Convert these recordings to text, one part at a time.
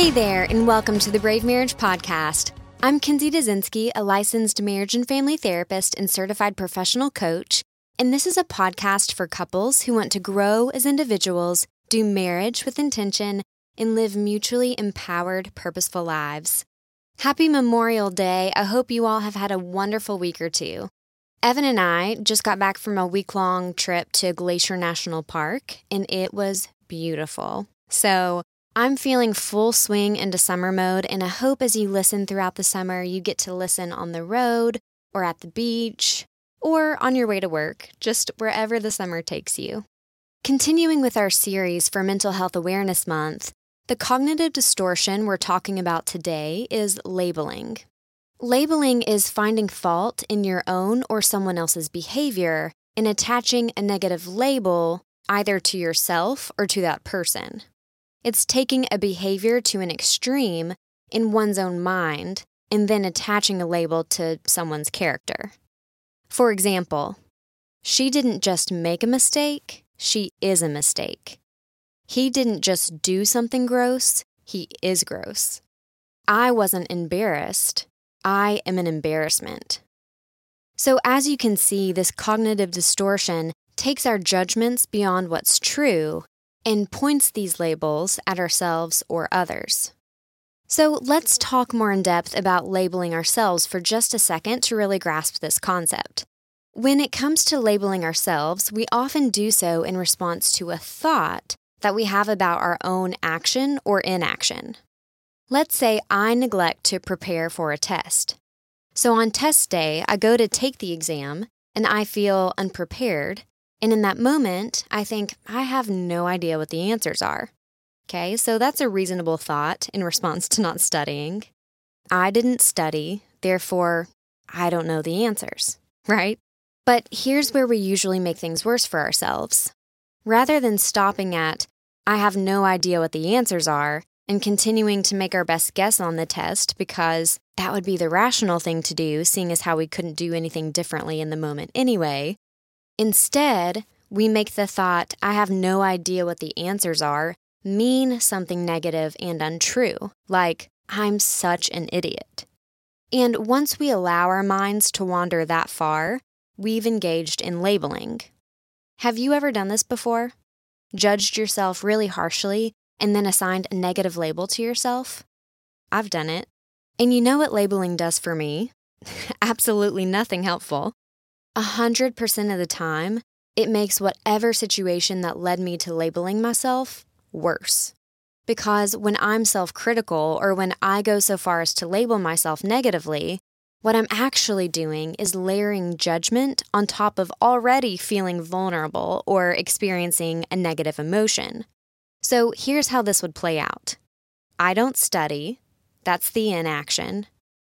Hey there, and welcome to the Brave Marriage Podcast. I'm Kinsey Dazinski, a licensed marriage and family therapist and certified professional coach, and this is a podcast for couples who want to grow as individuals, do marriage with intention, and live mutually empowered, purposeful lives. Happy Memorial Day. I hope you all have had a wonderful week or two. Evan and I just got back from a week long trip to Glacier National Park, and it was beautiful. So, I'm feeling full swing into summer mode, and I hope as you listen throughout the summer, you get to listen on the road or at the beach or on your way to work, just wherever the summer takes you. Continuing with our series for Mental Health Awareness Month, the cognitive distortion we're talking about today is labeling. Labeling is finding fault in your own or someone else's behavior and attaching a negative label either to yourself or to that person. It's taking a behavior to an extreme in one's own mind and then attaching a label to someone's character. For example, she didn't just make a mistake, she is a mistake. He didn't just do something gross, he is gross. I wasn't embarrassed, I am an embarrassment. So, as you can see, this cognitive distortion takes our judgments beyond what's true and points these labels at ourselves or others. So let's talk more in depth about labeling ourselves for just a second to really grasp this concept. When it comes to labeling ourselves, we often do so in response to a thought that we have about our own action or inaction. Let's say I neglect to prepare for a test. So on test day, I go to take the exam and I feel unprepared and in that moment, I think, I have no idea what the answers are. Okay, so that's a reasonable thought in response to not studying. I didn't study, therefore, I don't know the answers, right? But here's where we usually make things worse for ourselves. Rather than stopping at, I have no idea what the answers are, and continuing to make our best guess on the test because that would be the rational thing to do, seeing as how we couldn't do anything differently in the moment anyway, Instead, we make the thought, I have no idea what the answers are, mean something negative and untrue, like, I'm such an idiot. And once we allow our minds to wander that far, we've engaged in labeling. Have you ever done this before? Judged yourself really harshly and then assigned a negative label to yourself? I've done it. And you know what labeling does for me? Absolutely nothing helpful. 100% of the time, it makes whatever situation that led me to labeling myself worse. Because when I'm self critical or when I go so far as to label myself negatively, what I'm actually doing is layering judgment on top of already feeling vulnerable or experiencing a negative emotion. So here's how this would play out I don't study, that's the inaction.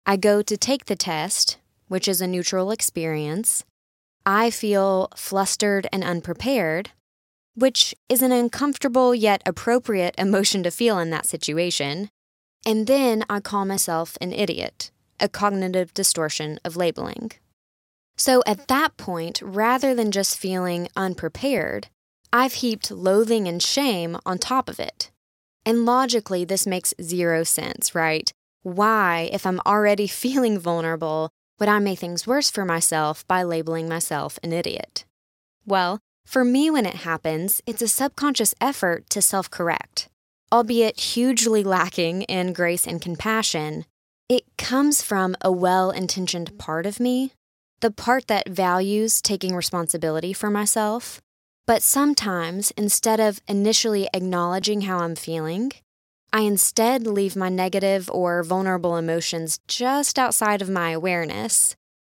I go to take the test, which is a neutral experience, I feel flustered and unprepared, which is an uncomfortable yet appropriate emotion to feel in that situation. And then I call myself an idiot, a cognitive distortion of labeling. So at that point, rather than just feeling unprepared, I've heaped loathing and shame on top of it. And logically, this makes zero sense, right? Why, if I'm already feeling vulnerable, would I make things worse for myself by labeling myself an idiot? Well, for me, when it happens, it's a subconscious effort to self correct. Albeit hugely lacking in grace and compassion, it comes from a well intentioned part of me, the part that values taking responsibility for myself. But sometimes, instead of initially acknowledging how I'm feeling, I instead leave my negative or vulnerable emotions just outside of my awareness.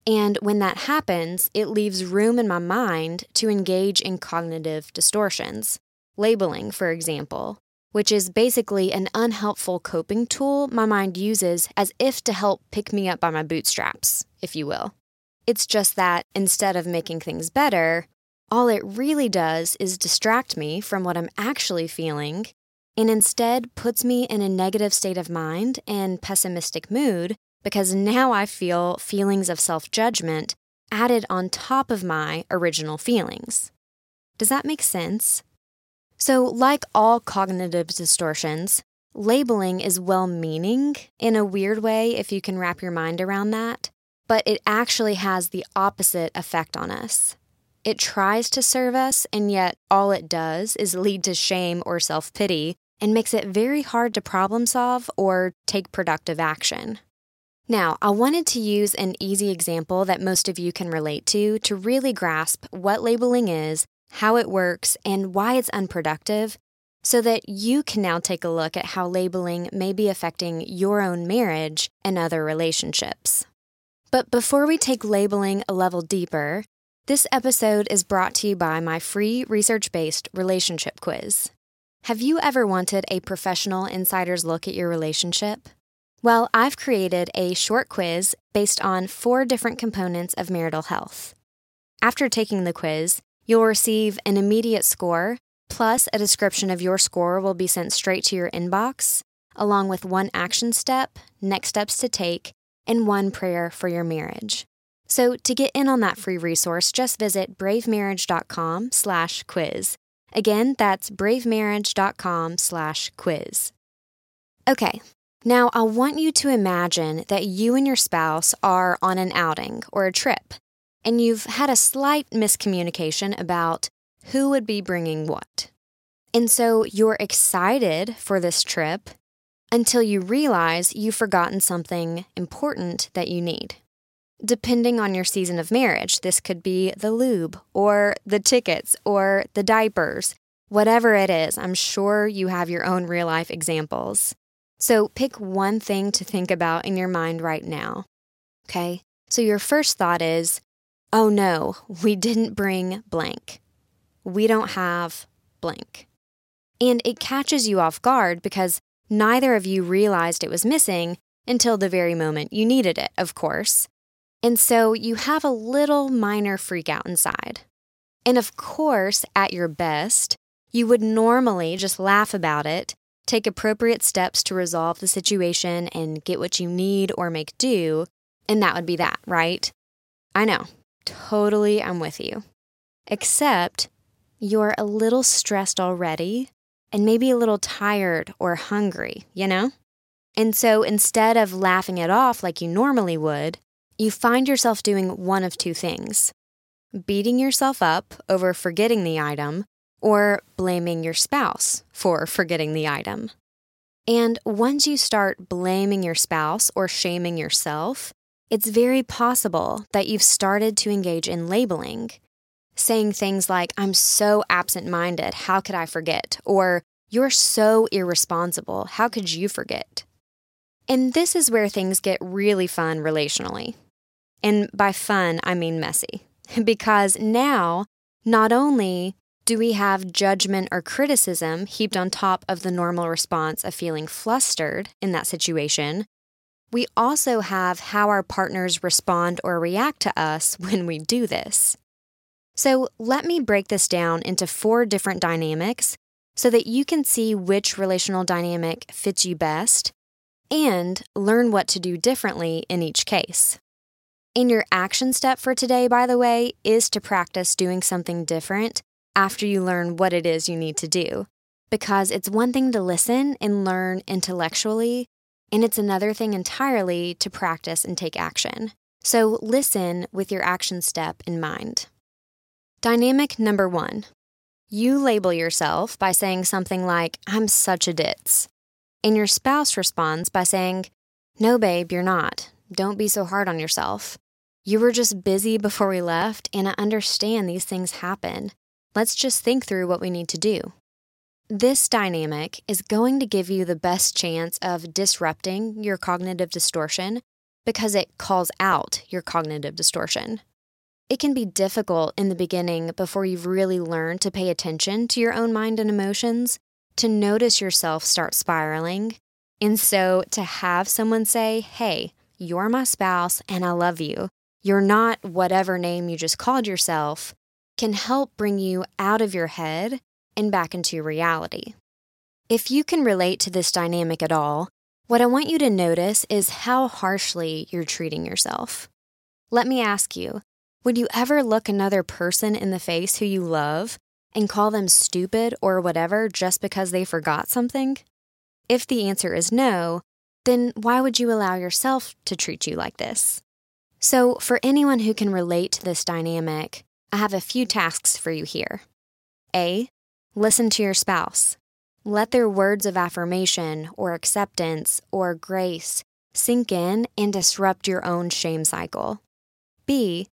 And when that happens, it leaves room in my mind to engage in cognitive distortions. Labeling, for example, which is basically an unhelpful coping tool my mind uses as if to help pick me up by my bootstraps, if you will. It's just that instead of making things better, all it really does is distract me from what I'm actually feeling and instead puts me in a negative state of mind and pessimistic mood because now I feel feelings of self judgment added on top of my original feelings. Does that make sense? So, like all cognitive distortions, labeling is well meaning in a weird way, if you can wrap your mind around that, but it actually has the opposite effect on us. It tries to serve us, and yet all it does is lead to shame or self pity and makes it very hard to problem solve or take productive action. Now, I wanted to use an easy example that most of you can relate to to really grasp what labeling is, how it works, and why it's unproductive, so that you can now take a look at how labeling may be affecting your own marriage and other relationships. But before we take labeling a level deeper, this episode is brought to you by my free research based relationship quiz. Have you ever wanted a professional insider's look at your relationship? Well, I've created a short quiz based on four different components of marital health. After taking the quiz, you'll receive an immediate score, plus a description of your score will be sent straight to your inbox, along with one action step, next steps to take, and one prayer for your marriage. So to get in on that free resource, just visit bravemarriage.com/quiz. Again, that's bravemarriage.com slash quiz. Okay. Now, I want you to imagine that you and your spouse are on an outing or a trip, and you've had a slight miscommunication about who would be bringing what. And so you're excited for this trip until you realize you've forgotten something important that you need. Depending on your season of marriage, this could be the lube or the tickets or the diapers. Whatever it is, I'm sure you have your own real life examples. So pick one thing to think about in your mind right now. Okay? So your first thought is, oh no, we didn't bring blank. We don't have blank. And it catches you off guard because neither of you realized it was missing until the very moment you needed it, of course. And so you have a little minor freak out inside. And of course, at your best, you would normally just laugh about it, take appropriate steps to resolve the situation and get what you need or make do, and that would be that, right? I know, totally, I'm with you. Except you're a little stressed already and maybe a little tired or hungry, you know? And so instead of laughing it off like you normally would, you find yourself doing one of two things beating yourself up over forgetting the item, or blaming your spouse for forgetting the item. And once you start blaming your spouse or shaming yourself, it's very possible that you've started to engage in labeling, saying things like, I'm so absent minded, how could I forget? Or, You're so irresponsible, how could you forget? And this is where things get really fun relationally. And by fun, I mean messy. Because now, not only do we have judgment or criticism heaped on top of the normal response of feeling flustered in that situation, we also have how our partners respond or react to us when we do this. So let me break this down into four different dynamics so that you can see which relational dynamic fits you best and learn what to do differently in each case. And your action step for today, by the way, is to practice doing something different after you learn what it is you need to do. Because it's one thing to listen and learn intellectually, and it's another thing entirely to practice and take action. So listen with your action step in mind. Dynamic number one you label yourself by saying something like, I'm such a ditz. And your spouse responds by saying, No, babe, you're not. Don't be so hard on yourself. You were just busy before we left, and I understand these things happen. Let's just think through what we need to do. This dynamic is going to give you the best chance of disrupting your cognitive distortion because it calls out your cognitive distortion. It can be difficult in the beginning before you've really learned to pay attention to your own mind and emotions, to notice yourself start spiraling. And so to have someone say, Hey, you're my spouse and I love you, you're not whatever name you just called yourself, can help bring you out of your head and back into reality. If you can relate to this dynamic at all, what I want you to notice is how harshly you're treating yourself. Let me ask you would you ever look another person in the face who you love and call them stupid or whatever just because they forgot something? if the answer is no, then why would you allow yourself to treat you like this? So, for anyone who can relate to this dynamic, I have a few tasks for you here. A. Listen to your spouse. Let their words of affirmation or acceptance or grace sink in and disrupt your own shame cycle. B.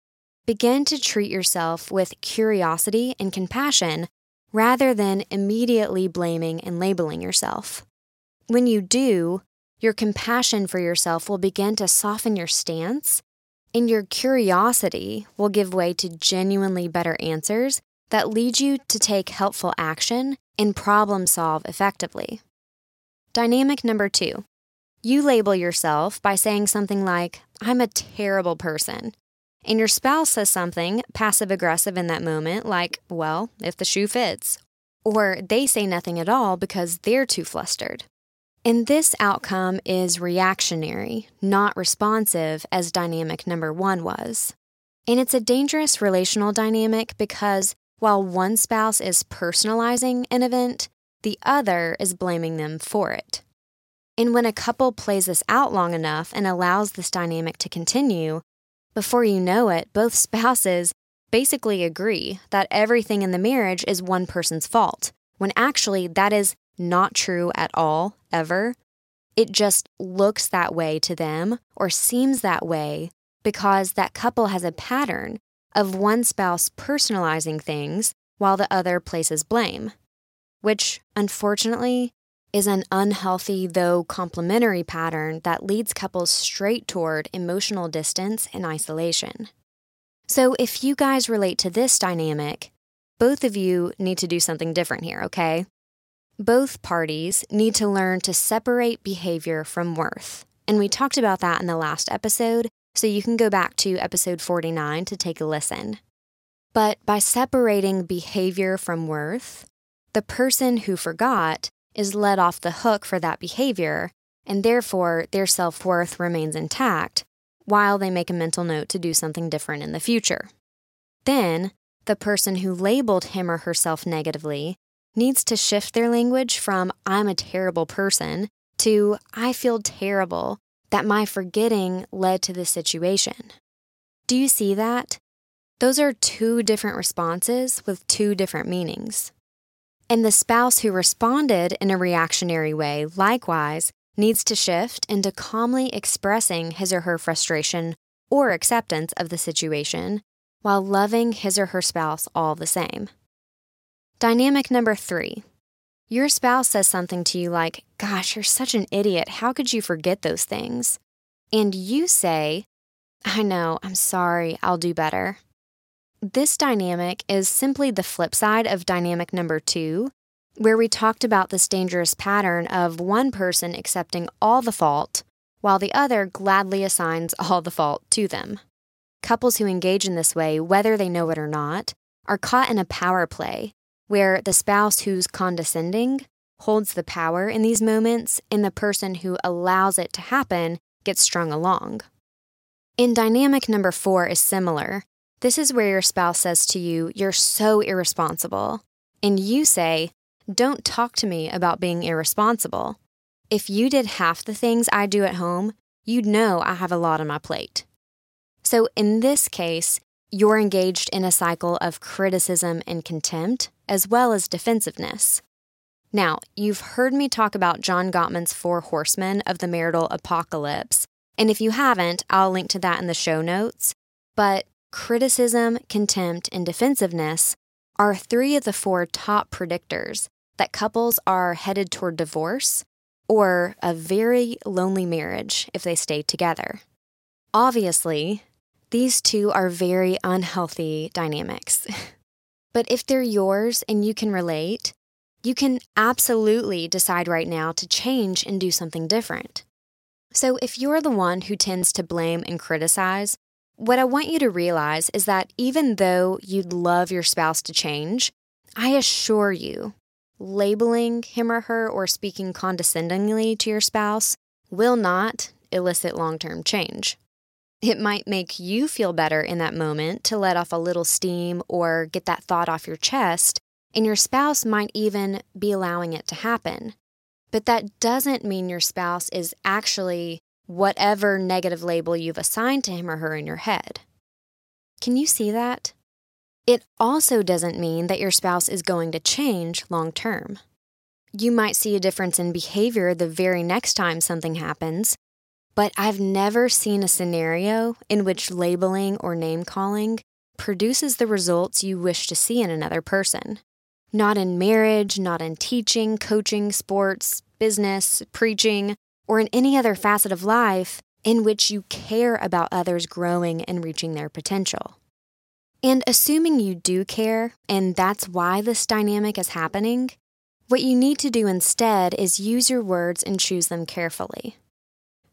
Begin to treat yourself with curiosity and compassion rather than immediately blaming and labeling yourself. When you do, your compassion for yourself will begin to soften your stance, and your curiosity will give way to genuinely better answers that lead you to take helpful action and problem solve effectively. Dynamic number two you label yourself by saying something like, I'm a terrible person. And your spouse says something passive aggressive in that moment, like, well, if the shoe fits. Or they say nothing at all because they're too flustered. And this outcome is reactionary, not responsive, as dynamic number one was. And it's a dangerous relational dynamic because while one spouse is personalizing an event, the other is blaming them for it. And when a couple plays this out long enough and allows this dynamic to continue, before you know it, both spouses basically agree that everything in the marriage is one person's fault, when actually that is not true at all, ever. It just looks that way to them or seems that way because that couple has a pattern of one spouse personalizing things while the other places blame, which unfortunately is an unhealthy, though complementary pattern that leads couples straight toward emotional distance and isolation. So, if you guys relate to this dynamic, both of you need to do something different here, okay? Both parties need to learn to separate behavior from worth. And we talked about that in the last episode, so you can go back to episode 49 to take a listen. But by separating behavior from worth, the person who forgot is let off the hook for that behavior, and therefore their self worth remains intact while they make a mental note to do something different in the future. Then, the person who labeled him or herself negatively needs to shift their language from I'm a terrible person to I feel terrible that my forgetting led to this situation. Do you see that? Those are two different responses with two different meanings. And the spouse who responded in a reactionary way, likewise, needs to shift into calmly expressing his or her frustration or acceptance of the situation while loving his or her spouse all the same. Dynamic number three your spouse says something to you like, Gosh, you're such an idiot. How could you forget those things? And you say, I know, I'm sorry, I'll do better. This dynamic is simply the flip side of dynamic number two, where we talked about this dangerous pattern of one person accepting all the fault while the other gladly assigns all the fault to them. Couples who engage in this way, whether they know it or not, are caught in a power play where the spouse who's condescending holds the power in these moments and the person who allows it to happen gets strung along. In dynamic number four is similar, this is where your spouse says to you, You're so irresponsible. And you say, Don't talk to me about being irresponsible. If you did half the things I do at home, you'd know I have a lot on my plate. So in this case, you're engaged in a cycle of criticism and contempt, as well as defensiveness. Now, you've heard me talk about John Gottman's Four Horsemen of the Marital Apocalypse, and if you haven't, I'll link to that in the show notes. But criticism, contempt, and defensiveness are three of the four top predictors that couples are headed toward divorce or a very lonely marriage if they stay together. Obviously, these two are very unhealthy dynamics. but if they're yours and you can relate, you can absolutely decide right now to change and do something different. So, if you're the one who tends to blame and criticize, what I want you to realize is that even though you'd love your spouse to change, I assure you, labeling him or her or speaking condescendingly to your spouse will not elicit long term change. It might make you feel better in that moment to let off a little steam or get that thought off your chest, and your spouse might even be allowing it to happen. But that doesn't mean your spouse is actually whatever negative label you've assigned to him or her in your head. Can you see that? It also doesn't mean that your spouse is going to change long term. You might see a difference in behavior the very next time something happens, but I've never seen a scenario in which labeling or name calling produces the results you wish to see in another person. Not in marriage, not in teaching, coaching, sports, business, preaching, or in any other facet of life in which you care about others growing and reaching their potential. And assuming you do care, and that's why this dynamic is happening, what you need to do instead is use your words and choose them carefully.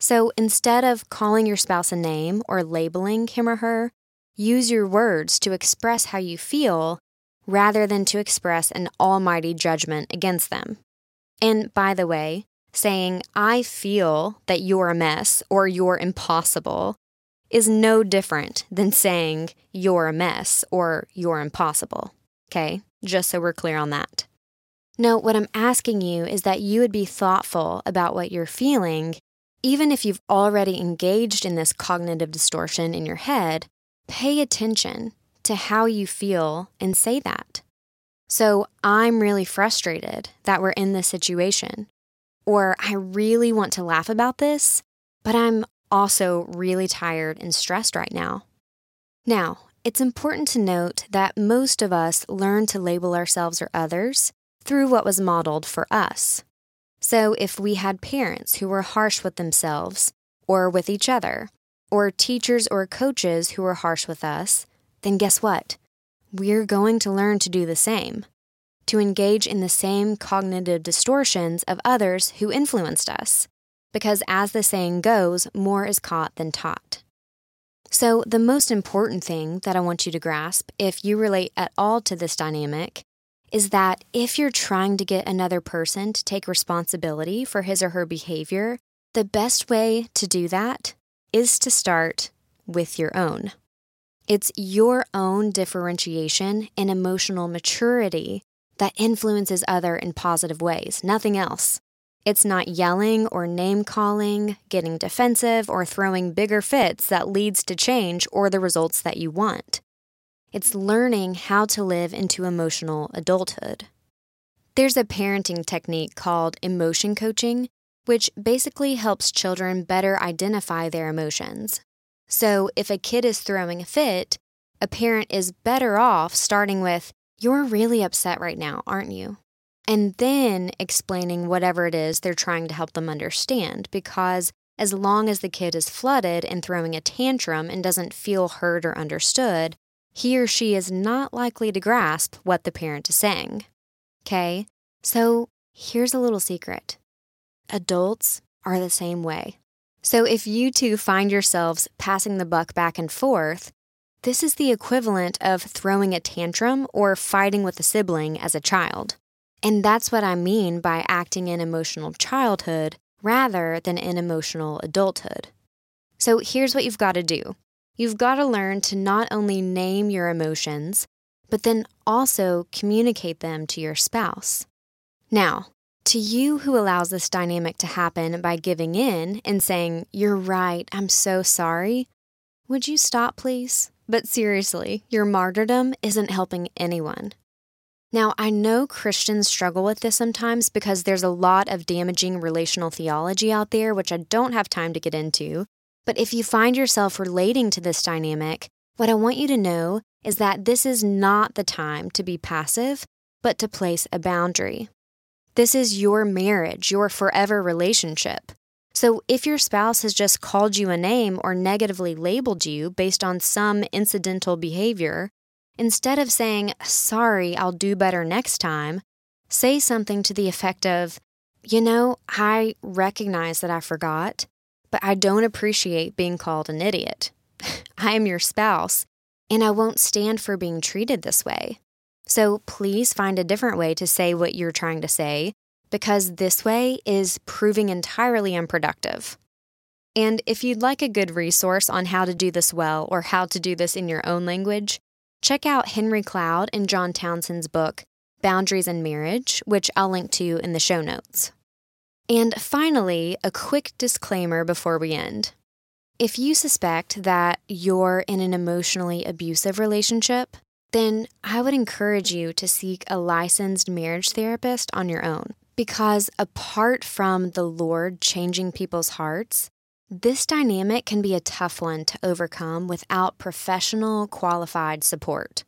So instead of calling your spouse a name or labeling him or her, use your words to express how you feel rather than to express an almighty judgment against them. And by the way, saying, I feel that you're a mess or you're impossible is no different than saying, you're a mess or you're impossible. Okay? Just so we're clear on that. No, what I'm asking you is that you would be thoughtful about what you're feeling, even if you've already engaged in this cognitive distortion in your head. Pay attention to how you feel and say that. So, I'm really frustrated that we're in this situation. Or, I really want to laugh about this, but I'm also really tired and stressed right now. Now, it's important to note that most of us learn to label ourselves or others through what was modeled for us. So, if we had parents who were harsh with themselves or with each other, or teachers or coaches who were harsh with us, then guess what? We're going to learn to do the same, to engage in the same cognitive distortions of others who influenced us, because as the saying goes, more is caught than taught. So, the most important thing that I want you to grasp, if you relate at all to this dynamic, is that if you're trying to get another person to take responsibility for his or her behavior, the best way to do that is to start with your own. It's your own differentiation and emotional maturity that influences other in positive ways, nothing else. It's not yelling or name calling, getting defensive, or throwing bigger fits that leads to change or the results that you want. It's learning how to live into emotional adulthood. There's a parenting technique called emotion coaching, which basically helps children better identify their emotions so if a kid is throwing a fit, a parent is better off starting with, You're really upset right now, aren't you? And then explaining whatever it is they're trying to help them understand, because as long as the kid is flooded and throwing a tantrum and doesn't feel heard or understood, he or she is not likely to grasp what the parent is saying. Okay? So here's a little secret adults are the same way. So if you two find yourselves passing the buck back and forth, this is the equivalent of throwing a tantrum or fighting with a sibling as a child. And that's what I mean by acting in emotional childhood rather than in emotional adulthood. So here's what you've got to do you've got to learn to not only name your emotions, but then also communicate them to your spouse. Now, to you who allows this dynamic to happen by giving in and saying, You're right, I'm so sorry, would you stop, please? But seriously, your martyrdom isn't helping anyone. Now, I know Christians struggle with this sometimes because there's a lot of damaging relational theology out there, which I don't have time to get into. But if you find yourself relating to this dynamic, what I want you to know is that this is not the time to be passive, but to place a boundary. This is your marriage, your forever relationship. So if your spouse has just called you a name or negatively labeled you based on some incidental behavior, instead of saying, sorry, I'll do better next time, say something to the effect of, you know, I recognize that I forgot, but I don't appreciate being called an idiot. I am your spouse, and I won't stand for being treated this way. So please find a different way to say what you're trying to say, because this way is proving entirely unproductive. And if you'd like a good resource on how to do this well or how to do this in your own language, check out Henry Cloud and John Townsend's book, Boundaries in Marriage, which I'll link to in the show notes. And finally, a quick disclaimer before we end. If you suspect that you're in an emotionally abusive relationship, then I would encourage you to seek a licensed marriage therapist on your own. Because apart from the Lord changing people's hearts, this dynamic can be a tough one to overcome without professional, qualified support.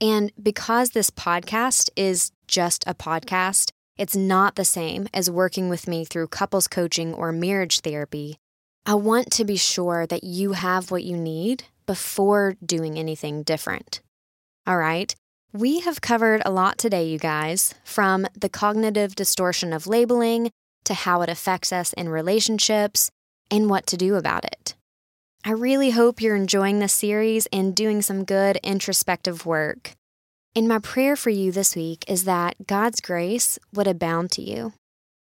And because this podcast is just a podcast, it's not the same as working with me through couples coaching or marriage therapy. I want to be sure that you have what you need before doing anything different. All right, we have covered a lot today, you guys, from the cognitive distortion of labeling to how it affects us in relationships and what to do about it. I really hope you're enjoying this series and doing some good introspective work. And my prayer for you this week is that God's grace would abound to you,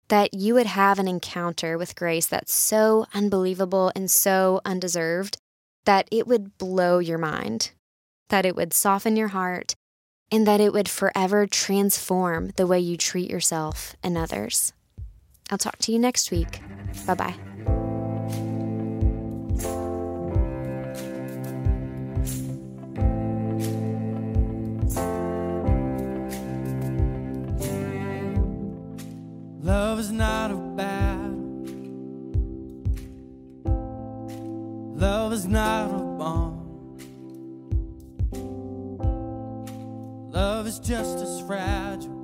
that you would have an encounter with grace that's so unbelievable and so undeserved that it would blow your mind, that it would soften your heart, and that it would forever transform the way you treat yourself and others. I'll talk to you next week. Bye bye. Not a bomb. Love is just as fragile